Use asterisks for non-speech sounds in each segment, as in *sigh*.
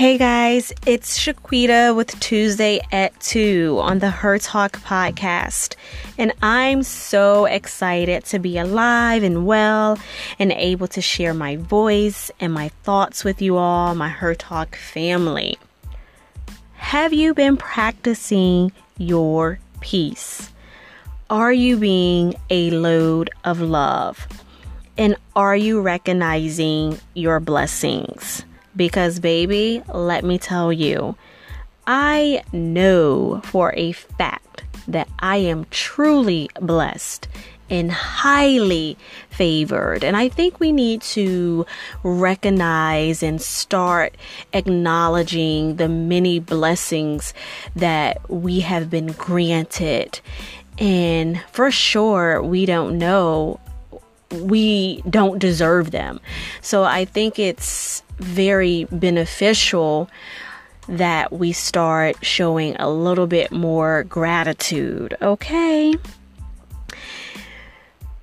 Hey guys, it's Shaquita with Tuesday at 2 on the Her Talk podcast. And I'm so excited to be alive and well and able to share my voice and my thoughts with you all, my Her Talk family. Have you been practicing your peace? Are you being a load of love? And are you recognizing your blessings? Because, baby, let me tell you, I know for a fact that I am truly blessed and highly favored. And I think we need to recognize and start acknowledging the many blessings that we have been granted. And for sure, we don't know we don't deserve them. So I think it's very beneficial that we start showing a little bit more gratitude, okay?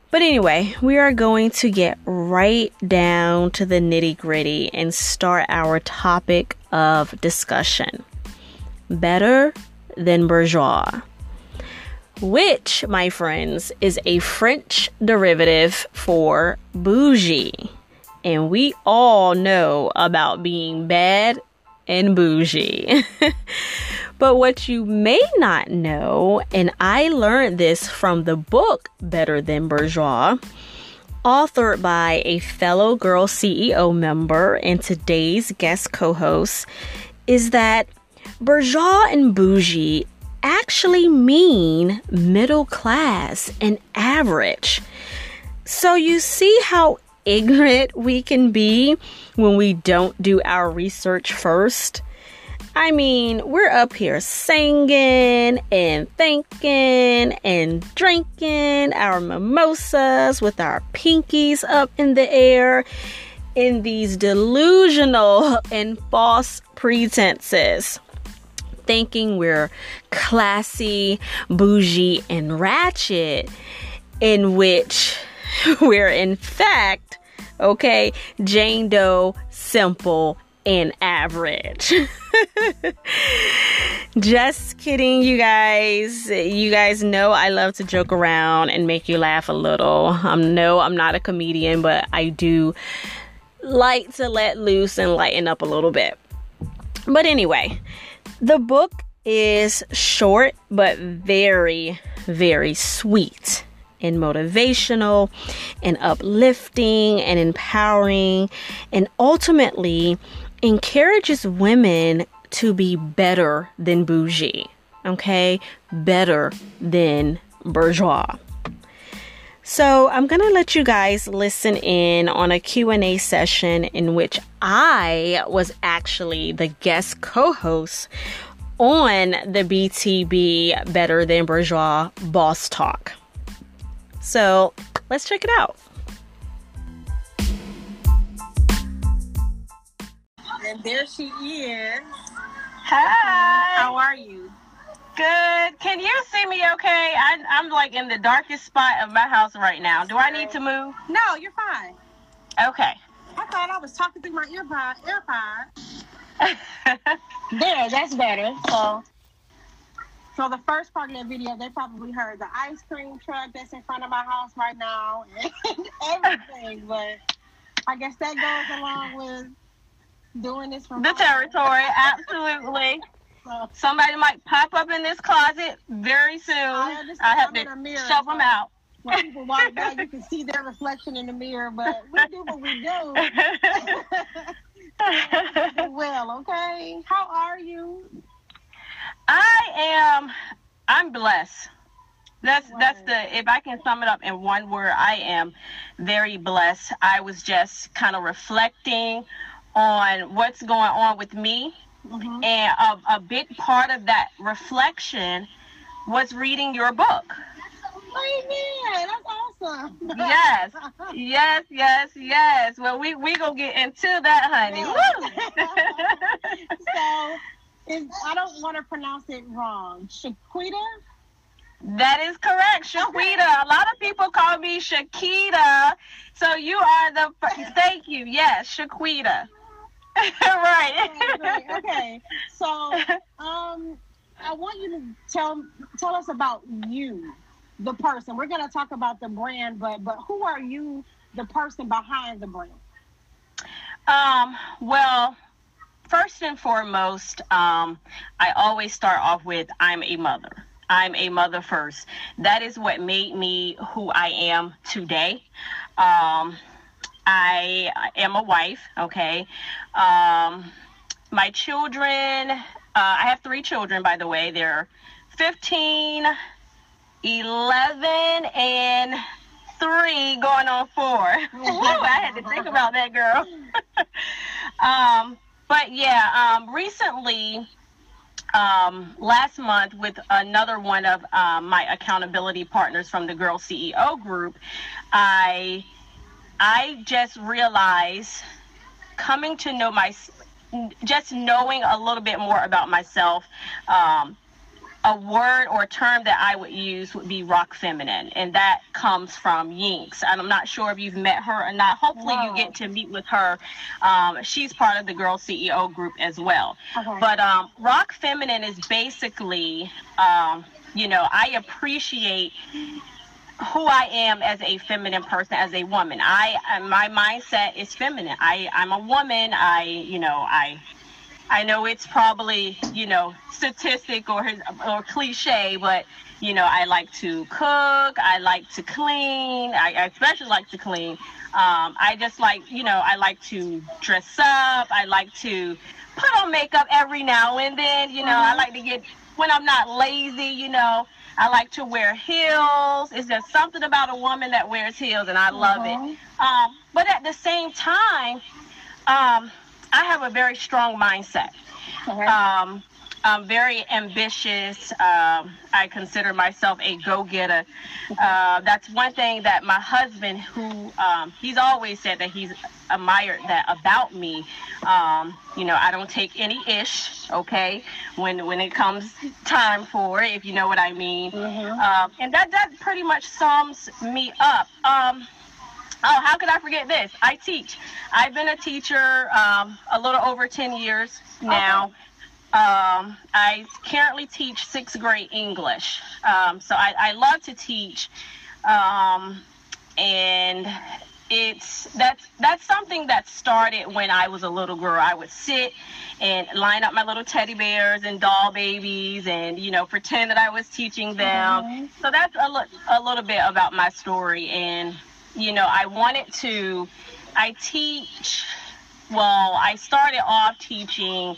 But anyway, we are going to get right down to the nitty gritty and start our topic of discussion better than bourgeois. Which, my friends, is a French derivative for bougie and we all know about being bad and bougie. *laughs* but what you may not know, and I learned this from the book Better Than Bourgeois, authored by a fellow Girl CEO member and today's guest co host, is that bourgeois and bougie actually mean middle class and average. So you see how ignorant we can be when we don't do our research first. I mean, we're up here singing and thinking and drinking our mimosas with our pinkies up in the air in these delusional and false pretenses. Thinking we're classy, bougie, and ratchet, in which *laughs* we're in fact Okay, Jane Doe, simple and average. *laughs* Just kidding, you guys. You guys know I love to joke around and make you laugh a little. Um, no, I'm not a comedian, but I do like to let loose and lighten up a little bit. But anyway, the book is short but very, very sweet and motivational and uplifting and empowering and ultimately encourages women to be better than bougie okay? Better than bourgeois so i'm going to let you guys listen in on a q&a session in which i was actually the guest co-host on the btb better than bourgeois boss talk so let's check it out. And there she is. Hi. How are you? Good. Can you see me okay? I, I'm like in the darkest spot of my house right now. Do I need to move? No, you're fine. Okay. I thought I was talking through my earpod. AirPod. *laughs* there, that's better. So so the first part of that video, they probably heard the ice cream truck that's in front of my house right now *laughs* and everything. but I guess that goes along with doing this from the territory. Absolutely. So, Somebody might pop up in this closet very soon. I, I have to mirror, shove them out. When people walk by, you can see their reflection in the mirror, but we do what we do. *laughs* well, okay. How are you? I am I'm blessed. That's that's the if I can sum it up in one word, I am very blessed. I was just kind of reflecting on what's going on with me. Mm-hmm. And a, a big part of that reflection was reading your book. Amen. That's awesome. yes, *laughs* yes, yes, yes. Well, we we gonna get into that, honey. *laughs* so I don't want to pronounce it wrong. Shaquita. That is correct, Shaquita. A lot of people call me Shakita, so you are the. Thank you. Yes, Shaquita. *laughs* right. right. Okay. So, um, I want you to tell tell us about you, the person. We're gonna talk about the brand, but but who are you, the person behind the brand? Um. Well, first and foremost, um, I always start off with I'm a mother. I'm a mother first. That is what made me who I am today. Um, I am a wife, okay? Um, my children, uh, I have three children, by the way. They're 15, 11, and three going on four. *laughs* I had to think about that, girl. *laughs* um, but yeah, um, recently, um, last month with another one of um, my accountability partners from the Girl CEO group, I I just realized coming to know my just knowing a little bit more about myself. Um, a word or term that I would use would be rock feminine, and that comes from Yinks. And I'm not sure if you've met her or not. Hopefully, you get to meet with her. Um, she's part of the Girl CEO group as well. Okay. But um, rock feminine is basically, um, you know, I appreciate who I am as a feminine person, as a woman. I my mindset is feminine. I I'm a woman. I you know I I know it's probably, you know, statistic or or cliche, but you know, I like to cook. I like to clean. I, I especially like to clean. Um, I just like, you know, I like to dress up. I like to put on makeup every now and then. You know, mm-hmm. I like to get when I'm not lazy. You know, I like to wear heels. It's just something about a woman that wears heels, and I love mm-hmm. it. Um, but at the same time, um, I have a very strong mindset. Um, I'm very ambitious. Um, I consider myself a go-getter. Uh, that's one thing that my husband, who um, he's always said that he's admired that about me. Um, you know, I don't take any ish. Okay, when when it comes time for it, if you know what I mean. Mm-hmm. Uh, and that that pretty much sums me up. Um, Oh, how could I forget this? I teach. I've been a teacher um, a little over 10 years now. Okay. Um, I currently teach sixth grade English. Um, so I, I, love to teach. Um, and it's that's that's something that started when I was a little girl. I would sit and line up my little teddy bears and doll babies and you know pretend that I was teaching them. Mm-hmm. So that's a, lo- a little bit about my story and you know, I wanted to, I teach, well, I started off teaching,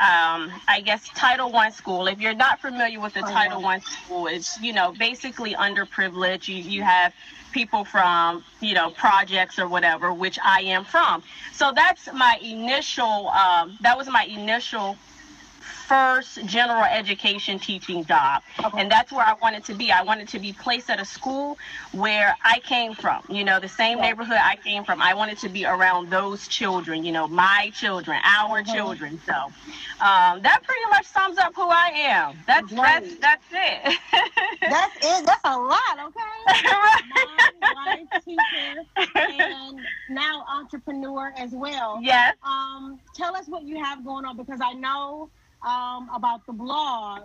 um, I guess, Title One school. If you're not familiar with the oh, Title One school, it's, you know, basically underprivileged. You, you have people from, you know, projects or whatever, which I am from. So that's my initial, um, that was my initial first general education teaching job. Okay. And that's where I wanted to be. I wanted to be placed at a school where I came from, you know, the same yeah. neighborhood I came from. I wanted to be around those children, you know, my children, our mm-hmm. children. So um, that pretty much sums up who I am. That's that's that's it. *laughs* that's it. That's a lot, okay? *laughs* right. Wife, teacher, and now entrepreneur as well. Yes. Um, tell us what you have going on because I know um, about the blog,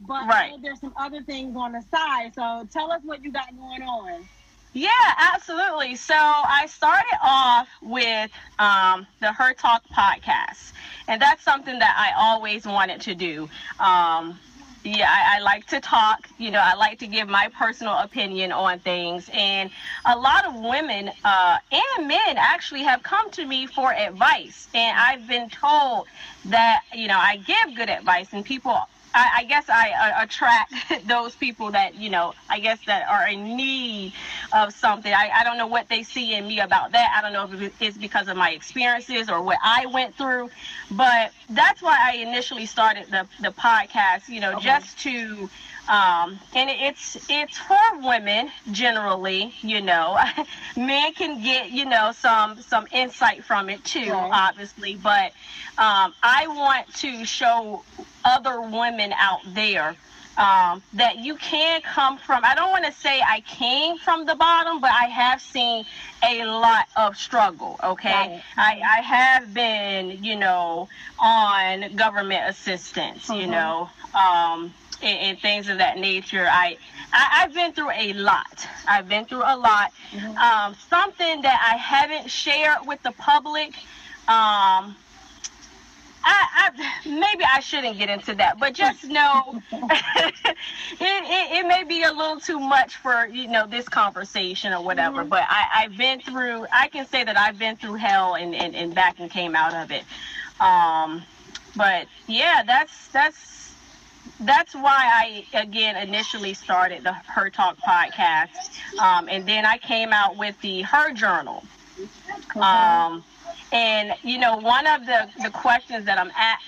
but right. there's some other things on the side. So tell us what you got going on. Yeah, absolutely. So I started off with um, the Her Talk podcast, and that's something that I always wanted to do. Um, yeah, I, I, like to talk. You know, I like to give my personal opinion on things. And a lot of women uh, and men actually have come to me for advice. And I've been told that, you know, I give good advice, and people I, I guess I uh, attract *laughs* those people that you know. I guess that are in need of something. I, I don't know what they see in me about that. I don't know if it's because of my experiences or what I went through, but that's why I initially started the the podcast. You know, okay. just to um, and it's it's for women generally. You know, *laughs* men can get you know some some insight from it too, right. obviously. But um, I want to show other women out there um, that you can come from. I don't want to say I came from the bottom, but I have seen a lot of struggle. Okay, right. I, I have been, you know, on government assistance. Mm-hmm. You know, um, and, and, things of that nature. I, I have been through a lot. I've been through a lot. Mm-hmm. Um, something that I haven't shared with the public. Um, I, I, maybe I shouldn't get into that, but just know *laughs* *laughs* it, it, it, may be a little too much for you know this conversation or whatever. Mm-hmm. But I, I've been through. I can say that I've been through hell and, and, and back and came out of it. Um, but yeah, that's that's that's why I again initially started the Her Talk podcast, um, and then I came out with the Her Journal. Um, and you know, one of the the questions that I'm at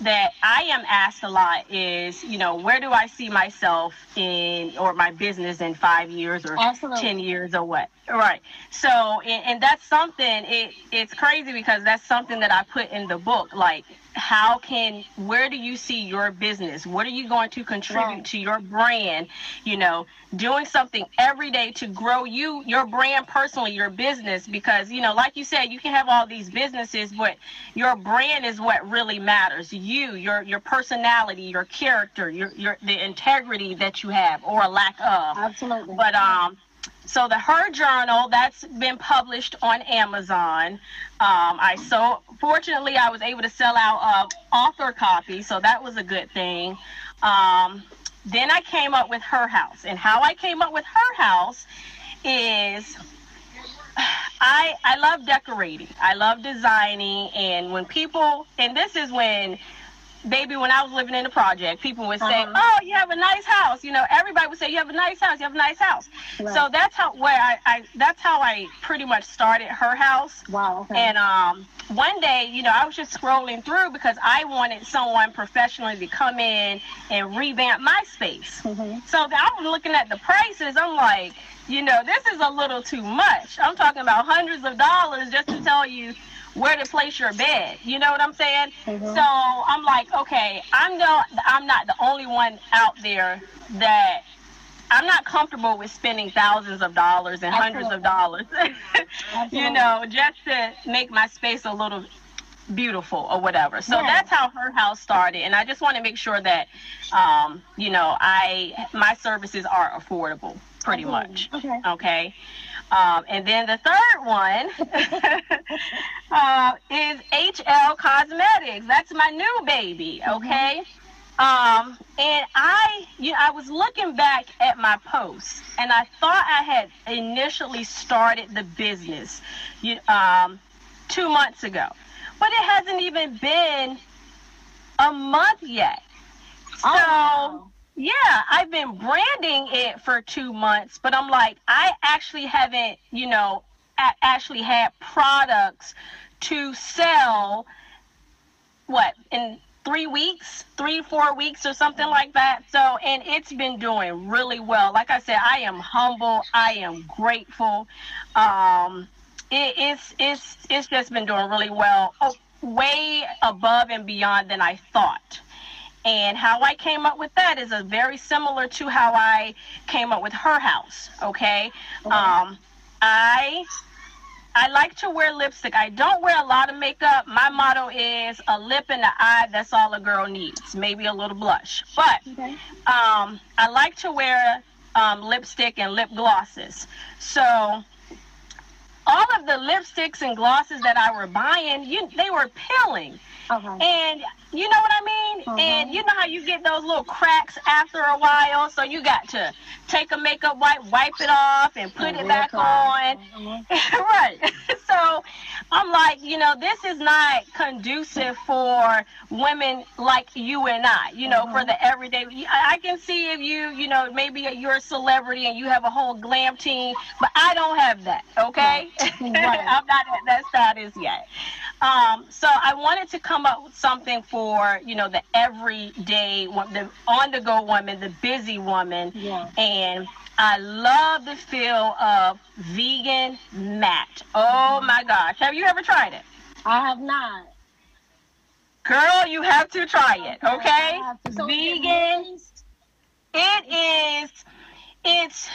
that I am asked a lot is, you know, where do I see myself in or my business in five years or Absolutely. ten years or what? Right. So, and, and that's something. It it's crazy because that's something that I put in the book. Like, how can where do you see your business? What are you going to contribute right. to your brand you know doing something every day to grow you your brand personally your business? Because you know like you said you can have all these businesses but your brand is what really matters. You your your personality your character your your the integrity that you have or a lack of. Absolutely. But um so the her journal that's been published on amazon um, i so fortunately i was able to sell out a author copy so that was a good thing um, then i came up with her house and how i came up with her house is I I love decorating. I love designing and when people and this is when baby, when I was living in the project, people would say, uh-huh. "Oh, you have a nice house." You know, everybody would say, "You have a nice house. You have a nice house." Right. So that's how where I, I that's how I pretty much started her house. Wow. Okay. And um, one day, you know, I was just scrolling through because I wanted someone professionally to come in and revamp my space. Mm-hmm. So I was looking at the prices. I'm like, you know, this is a little too much. I'm talking about hundreds of dollars just to tell you where to place your bed. You know what I'm saying? Mm-hmm. So I'm like, okay, I'm not I'm not the only one out there that I'm not comfortable with spending thousands of dollars and Absolutely. hundreds of dollars, *laughs* you know, just to make my space a little beautiful or whatever. So yeah. that's how her house started, and I just want to make sure that, um, you know, I my services are affordable, pretty okay. much. Okay. Okay. Um, and then the third one *laughs* uh, is HL Cosmetics. That's my new baby. Mm-hmm. Okay. Um, and I, you know, I was looking back at my posts, and I thought I had initially started the business, you, um, two months ago, but it hasn't even been a month yet. So. Oh yeah, I've been branding it for two months, but I'm like, I actually haven't, you know, a- actually had products to sell. What in three weeks, three four weeks or something like that. So, and it's been doing really well. Like I said, I am humble. I am grateful. Um, it, it's it's it's just been doing really well. Oh, way above and beyond than I thought. And how I came up with that is a very similar to how I came up with her house. Okay. okay. Um, I I like to wear lipstick. I don't wear a lot of makeup. My motto is a lip and an eye. That's all a girl needs. Maybe a little blush, but okay. um, I like to wear um, lipstick and lip glosses. So all of the lipsticks and glosses that I were buying, you they were peeling. And you know what I mean? Uh-huh. And you know how you get those little cracks after a while, so you got to take a makeup wipe, wipe it off, and put it back on. Uh-huh. *laughs* right. *laughs* so I'm like, you know, this is not conducive for women like you and I. You know, for uh-huh. the everyday. I can see if you, you know, maybe you're a celebrity and you have a whole glam team, but I don't have that. Okay, right. *laughs* I'm not at that status yet. Um, so I wanted to come up with something for you know the everyday, the on the go woman, the busy woman, yeah. and I love the feel of vegan matte. Oh my gosh, have you ever tried it? I have not. Girl, you have to try it, okay? So vegan. it is. It's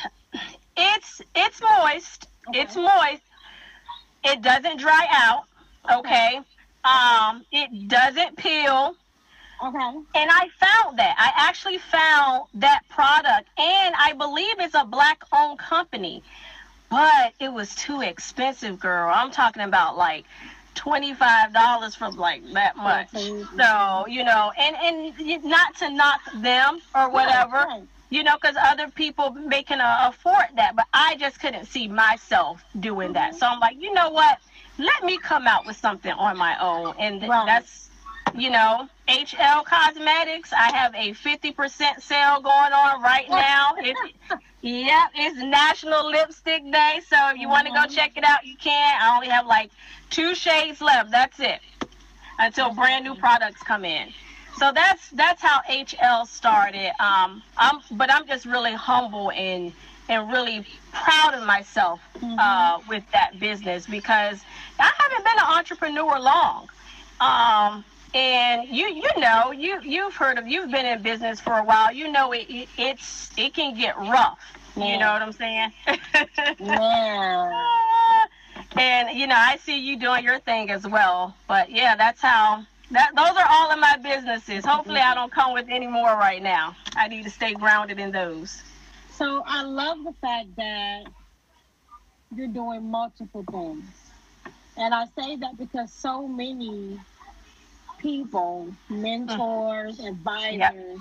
it's it's moist. Okay. It's moist. It doesn't dry out. Okay. Um, it doesn't peel. Okay. And I found that. I actually found that product, and I believe it's a black owned company, but it was too expensive, girl. I'm talking about like $25 for like that much. So, you know, and, and not to knock them or whatever. Right you know, because other people may can uh, afford that, but I just couldn't see myself doing that. Mm-hmm. So I'm like, you know what? Let me come out with something on my own, and right. that's, you know, HL Cosmetics. I have a 50% sale going on right now. It, yep, it's National Lipstick Day, so if you mm-hmm. want to go check it out, you can. I only have like two shades left. That's it until brand new products come in so that's that's how HL started. Um, I'm, but I'm just really humble and and really proud of myself mm-hmm. uh, with that business because I haven't been an entrepreneur long. Um, and you you know you you've heard of you've been in business for a while. You know it, it it's it can get rough. Yeah. You know what I'm saying? yeah. *laughs* and you know I see you doing your thing as well. But yeah, that's how that those are all of my businesses. Hopefully, I don't come with any more right now. I need to stay grounded in those. So I love the fact that you're doing multiple things, and I say that because so many people, mentors, mm. advisors, yep.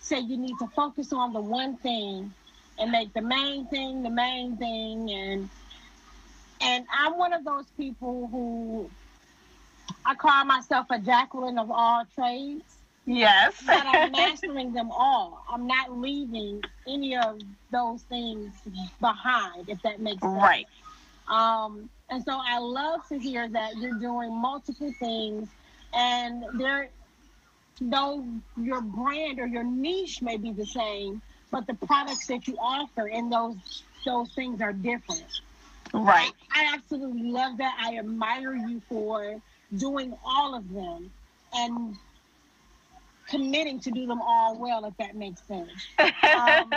say you need to focus on the one thing and make the main thing the main thing and and I'm one of those people who I call myself a Jacqueline of all trades. Yes. but I'm mastering them all. I'm not leaving any of those things behind, if that makes sense. Right. Um, and so I love to hear that you're doing multiple things and there though your brand or your niche may be the same, but the products that you offer in those those things are different. Right. I, I absolutely love that. I admire you for doing all of them and committing to do them all well, if that makes sense. *laughs* Um,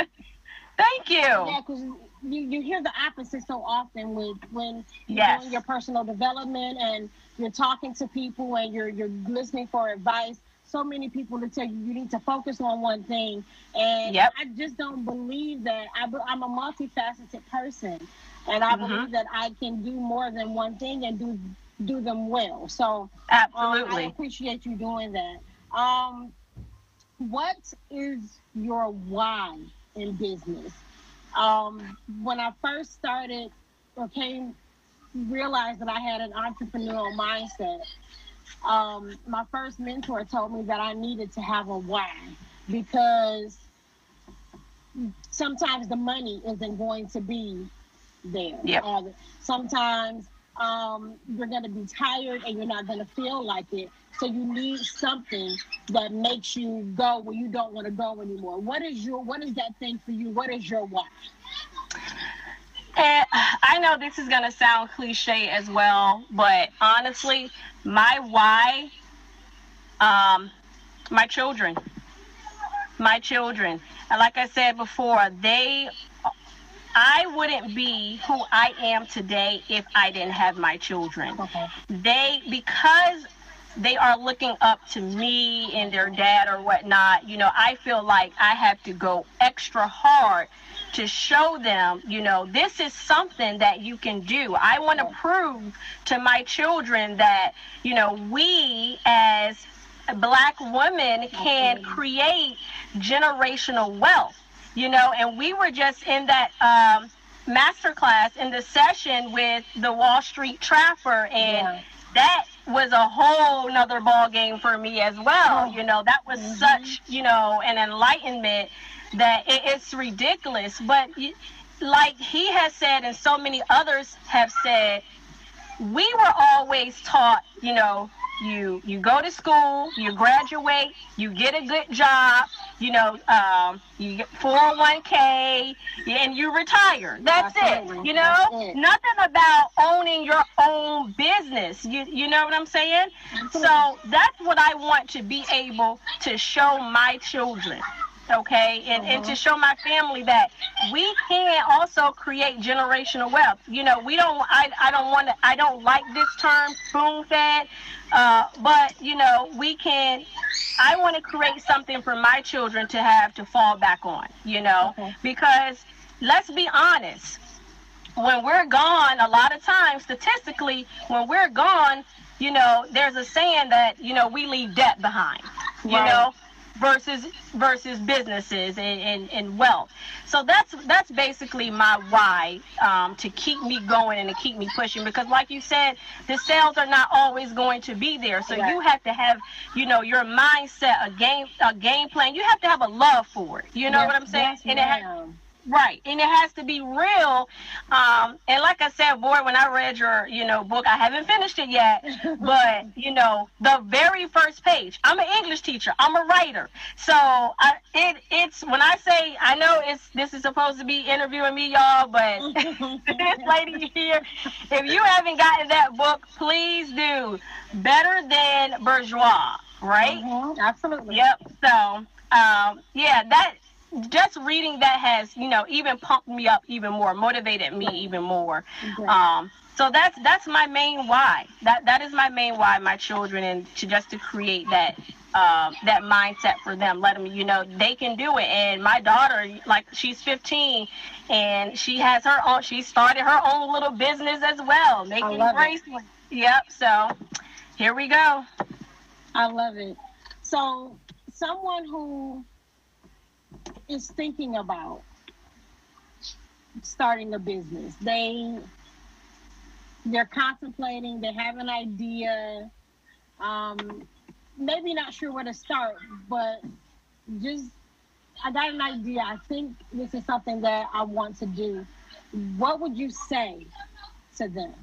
Thank you. Yeah, because you, you hear the opposite so often with when you're yes. doing your personal development and you're talking to people and you're you're listening for advice. So many people to tell you you need to focus on one thing, and yep. I just don't believe that. I, am a multifaceted person, and I mm-hmm. believe that I can do more than one thing and do do them well. So absolutely, um, I appreciate you doing that. Um, what is your why in business? Um, when I first started or came realized that I had an entrepreneurial mindset, um, my first mentor told me that I needed to have a why because sometimes the money isn't going to be there. Yep. sometimes um, you're going to be tired and you're not going to feel like it. So you need something that makes you go where you don't want to go anymore. What is your what is that thing for you? What is your why? I know this is going to sound cliche as well, but honestly, my why, um, my children, my children. And like I said before, they I wouldn't be who I am today if I didn't have my children. Okay. They, because they are looking up to me and their dad or whatnot, you know, I feel like I have to go extra hard to show them, you know, this is something that you can do. I want to prove to my children that, you know, we as black women can create generational wealth you know, and we were just in that um, master class in the session with the Wall Street Trapper, and yeah. that was a whole nother ball game for me as well. Oh. You know, that was mm-hmm. such, you know, an enlightenment that it, it's ridiculous. But like he has said, and so many others have said, we were always taught, you know, you you go to school, you graduate, you get a good job, you know, um, you get 401k, and you retire. That's Absolutely. it. You know, it. nothing about owning your own business. You you know what I'm saying? Absolutely. So that's what I want to be able to show my children. Okay and, and to Uh-huh. show my family that we can also create generational wealth you know we don't i, I don't want to i don't like this term spoon fed uh, but you know we can i want to create something for my children to have to fall back on you know Okay. because let's be honest when we're gone a lot of times statistically when we're gone you know there's a saying that you know we leave debt behind you Right. know versus versus businesses and, and, and wealth. So that's that's basically my why um, to keep me going and to keep me pushing because like you said the sales are not always going to be there. So Right. you have to have you know your mindset a game a game plan. You have to have a love for it. You know Yes, what i'm saying? yes, and it ha- ma'am. Right, and it has to be real. Um, and like I said, boy, when I read your, you know, book, I haven't finished it yet, *laughs* but you know, the very first page. I'm an English teacher. I'm a writer, so I, it it's when I say I know it's this is supposed to be interviewing me, y'all, but *laughs* this *laughs* lady here, if you haven't gotten that book, please do. Better than bourgeois, right? Mhm, Absolutely. Yep. So, um, yeah, that just reading that has, you know, even pumped me up even more, motivated me even more. Great. Um, so that's that's my main why. That that is my main why. My children and to just to create that um, that mindset for them. Let them, you know, they can do it. And my daughter, like she's 15, and she has her own. She started her own little business as well, making bracelets. Yep. So here we go. I love it. So, someone who is thinking about starting a business, they they're contemplating, they have an idea, um, maybe not sure where to start, but just I got an idea. I think this is something that I want to do. What would you say to them?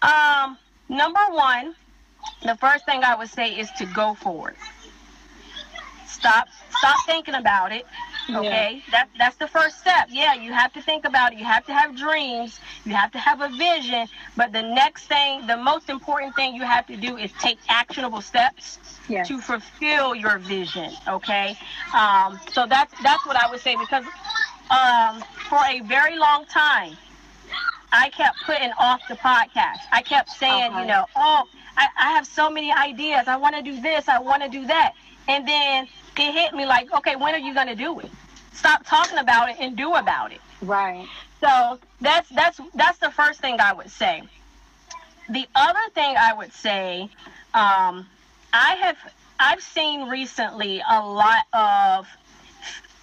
Um, number one, the first thing I would say is to go for it. Stop stop thinking about it. Okay? That that's the first step. Yeah, you have to think about it. You have to have dreams. You have to have a vision. But the next thing, the most important thing you have to do is take actionable steps Yes. to fulfill your vision. Okay? Um, so that's that's what I would say because um, for a very long time, I kept putting off the podcast. I kept saying, Okay. you know, oh, I, I have so many ideas. I want to do this. I want to do that. And then it hit me like, okay, when are you going to do it? Stop talking about it and do about it. Right. So that's that's that's the first thing I would say. The other thing I would say, um, I have I've seen recently a lot of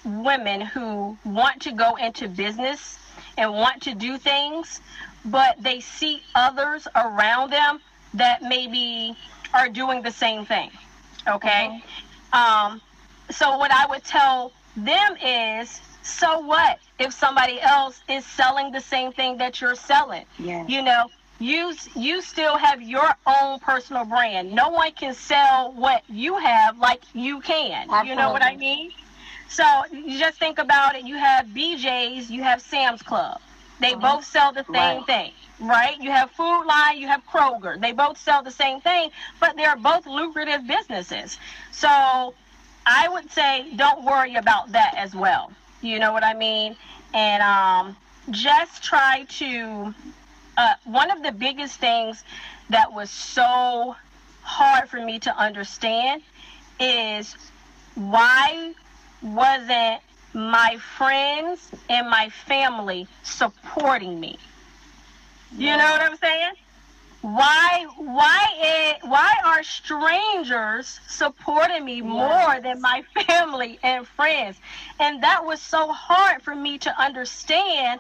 women who want to go into business and want to do things, but they see others around them that maybe are doing the same thing. Okay. Um, so what I would tell them is, so what if somebody else is selling the same thing that you're selling? Yeah. You know, you you still have your own personal brand. No one can sell what you have like you can. Absolutely. You know what I mean? So you just think about it. You have BJ's, you have Sam's Club. They Mhm. both sell the same Right. thing, right? You have Food Lion, you have Kroger. They both sell the same thing, but they're both lucrative businesses. So I would say don't worry about that as well. You know what I mean? And um, just try to. Uh, one of the biggest things that was so hard for me to understand is why wasn't my friends and my family supporting me? You know what I'm saying? Why why it why are strangers supporting me more than my family and friends? And that was so hard for me to understand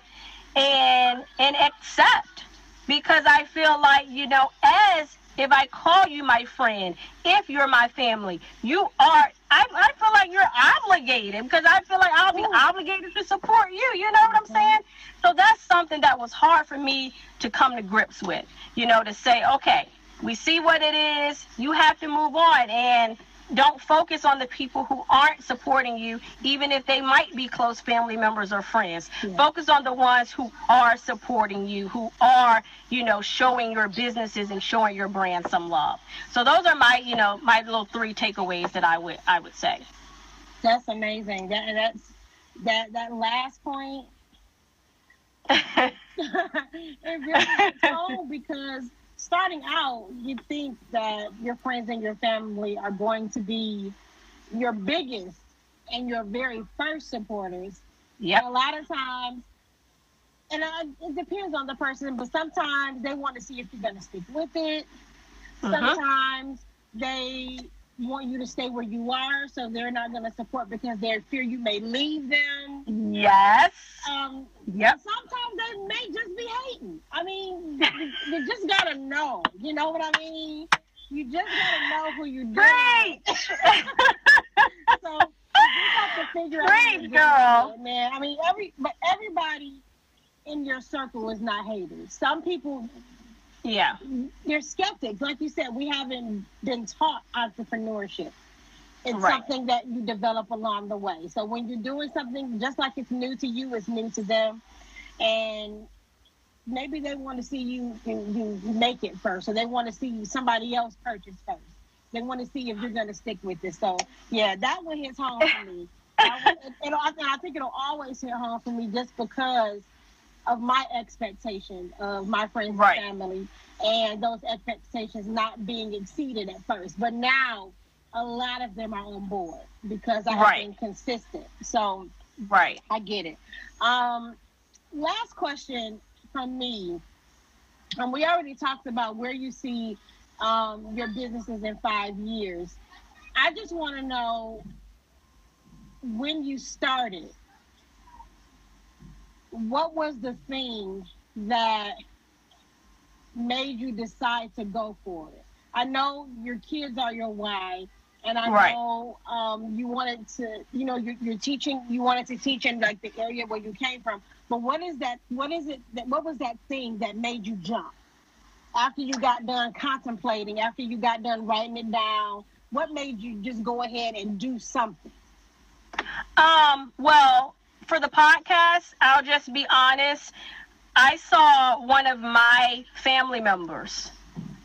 and and accept because I feel like, you know, as if I call you my friend, if you're my family, you are I, I feel like you're obligated because I feel like I'll be obligated to support you. You know what I'm saying? So that's something that was hard for me to come to grips with. You know, to say, okay, we see what it is. You have to move on and don't focus on the people who aren't supporting you, even if they might be close family members or friends. Yeah. Focus on the ones who are supporting you, who are, you know, showing your businesses and showing your brand some love. So those are my, you know, my little three takeaways that I would I would say. That's amazing. That that's that that last point. *laughs* *laughs* it really home because starting out, you think that your friends and your family are going to be your biggest and your very first supporters. Yeah. A lot of times, and uh, it depends on the person, but sometimes they want to see if you're going to stick with it. Mhm. Sometimes they want you to stay where you are, so they're not going to support because they fear you may leave them. Yes. Um, Yep. sometimes they may just be hating. I mean, you, you just gotta know. You know what I mean? You just gotta know who you're dealing with. Great. *laughs* So you have to figure out. who Great, girl. man. I mean, every but everybody in your circle is not haters. Some people yeah. they're skeptics. Like you said, we haven't been taught entrepreneurship. It's Right. something that you develop along the way. So when you're doing something just like it's new to you, it's new to them. And maybe they want to see you, you, you make it first, or they want to see somebody else purchase first. They want to see if you're going to stick with it. So, yeah, that one hits home for me. *laughs* That one- it- it'll- I think- I think it'll always hit home for me just because of my expectation of my friends Right. and family and those expectations not being exceeded at first. But now a lot of them are on board because I have Right. been consistent. So Right. I get it. Um, last question from me. Um, we already talked about where you see um, your businesses in five years. I just want to know when you started, what was the thing that made you decide to go for it? I know your kids are your why, and I Right. know um, you wanted to, you know, you're, you're teaching, you wanted to teach in like the area where you came from. But what is that? What is it? That, what was that thing that made you jump? After you got done contemplating, after you got done writing it down, what made you just go ahead and do something? Um, well, for the podcast, I'll just be honest. I saw one of my family members,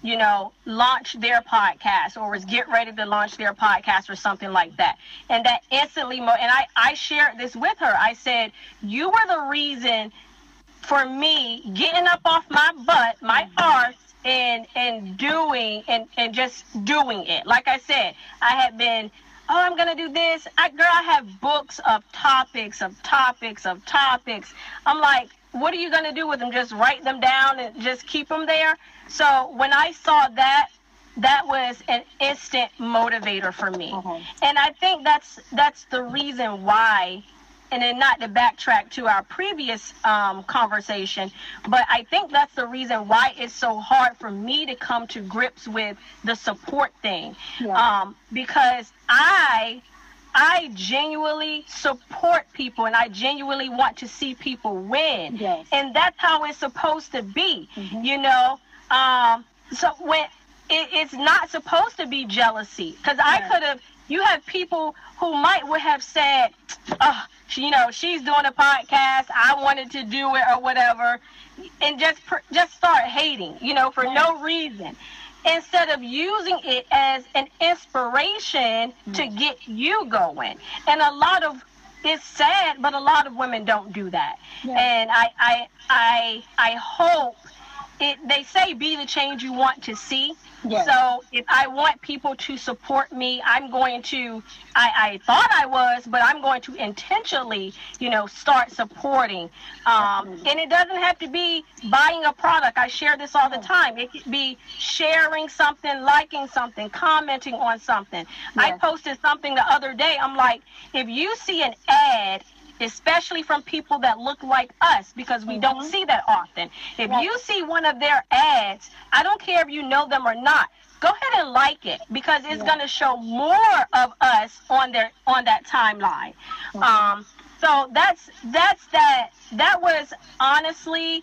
you know, launch their podcast or was get ready to launch their podcast or something like that. And that instantly, mo- and I, I shared this with her. I said, You were the reason for me getting up off my butt, my mm-hmm. arse, and and doing and and just doing it. Like I said, I had been, oh, I'm gonna do this. I girl, I have books of topics, of topics, of topics. I'm like, what are you gonna do with them? Just write them down and just keep them there. So when I saw that. That was an instant motivator for me, Okay. and I think that's that's the reason why and then not to backtrack to our previous um, conversation, but I think that's the reason why it's so hard for me to come to grips with the support thing, Yeah. um, because I. I genuinely support people and I genuinely want to see people win. Yes. And that's how it's supposed to be, Mhm. you know? Um, so when it, it's not supposed to be jealousy, because I could have, you have people who might would have said, oh, she, you know, she's doing a podcast. I wanted to do it or whatever, and just pr- just start hating, you know, for no reason, instead of using it as an inspiration to mm. get you going. And a lot of it's sad, but a lot of women don't do that. Yeah. And I, I, I, I hope it. They say be the change you want to see. Yes. So if I want people to support me, I'm going to. I, I thought I was, but I'm going to intentionally, you know, start supporting. Um, and it doesn't have to be buying a product. I share this all the time. It could be sharing something, liking something, commenting on something. I posted something the other day. I'm like, if you see an ad especially from people that look like us because we don't Mhm. see that often. If you see one of their ads, I don't care if you know them or not. Go ahead and like it because it's Yeah. going to show more of us on their on that timeline. Mhm. Um, so that's that's that. That was honestly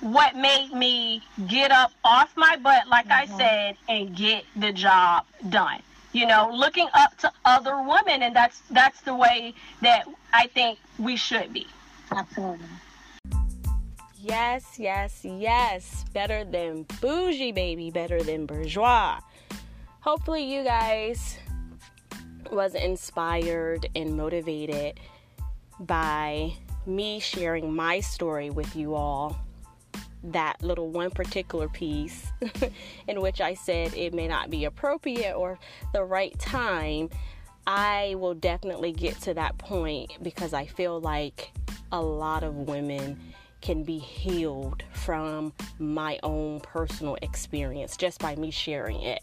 what made me get up off my butt, like I Mhm. said, and get the job done. You know, looking up to other women, and that's that's the way that I think we should be. Absolutely. Yes, yes, yes. Better than bougie, baby. Better than bourgeois. Hopefully, you guys was inspired and motivated by me sharing my story with you all. That little one particular piece *laughs* in which I said it may not be appropriate or the right time, I will definitely get to that point because I feel like a lot of women can be healed from my own personal experience just by me sharing it.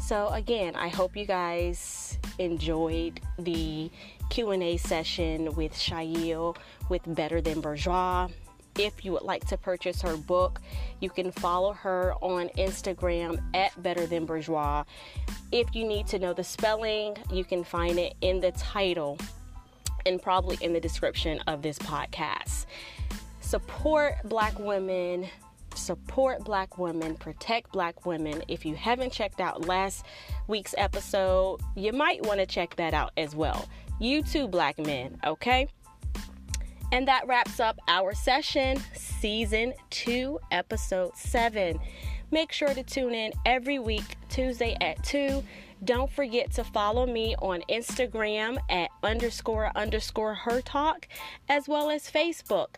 So again, I hope you guys enjoyed the Q&A session with Shail with Better Than Bourgeois. If you would like to purchase her book, you can follow her on Instagram at Better Than Bourgeois. If you need to know the spelling, you can find it in the title and probably in the description of this podcast. Support black women support black women, protect black women. If you haven't checked out last week's episode, you might want to check that out as well. You too, black men, okay? And that wraps up our session, season two, episode seven. Make sure to tune in every week, Tuesday at 2. Don't forget to follow me on Instagram at underscore underscore her talk, as well as Facebook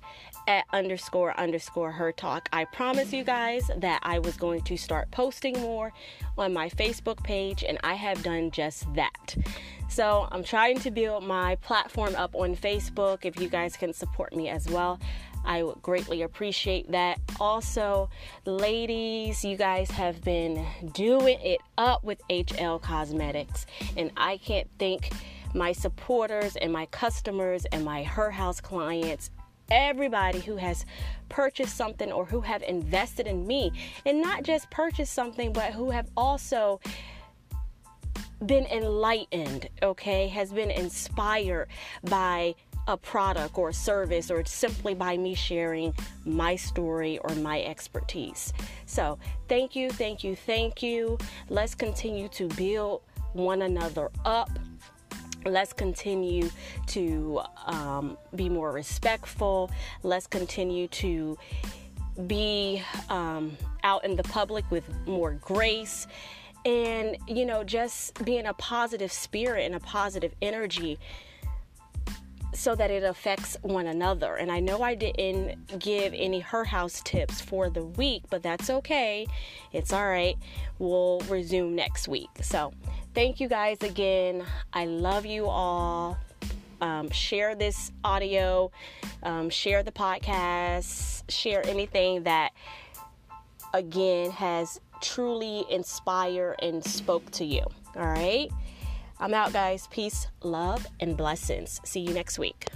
at underscore underscore her talk. I promise you guys that I was going to start posting more on my Facebook page, and I have done just that. So I'm trying to build my platform up on Facebook. If you guys can support me as well, I would greatly appreciate that. Also, ladies, you guys have been doing it up with HL Cosmetics, and I can't thank my supporters and my customers and my Her House clients everybody who has purchased something or who have invested in me and not just purchased something but who have also been enlightened okay has been inspired by a product or a service or simply by me sharing my story or my expertise. So thank you thank you thank you. Let's continue to build one another up. Let's continue to um, be more respectful. Let's continue to be um, out in the public with more grace and you know just being a positive spirit and a positive energy so that it affects one another. And I know I didn't give any her house tips for the week, but that's okay. It's all right. We'll resume next week. So, thank you guys again. I love you all. Um, share this audio, um, share the podcast, share anything that again has truly inspire and spoke to you. All right. I'm out, guys. Peace, love, and blessings. See you next week.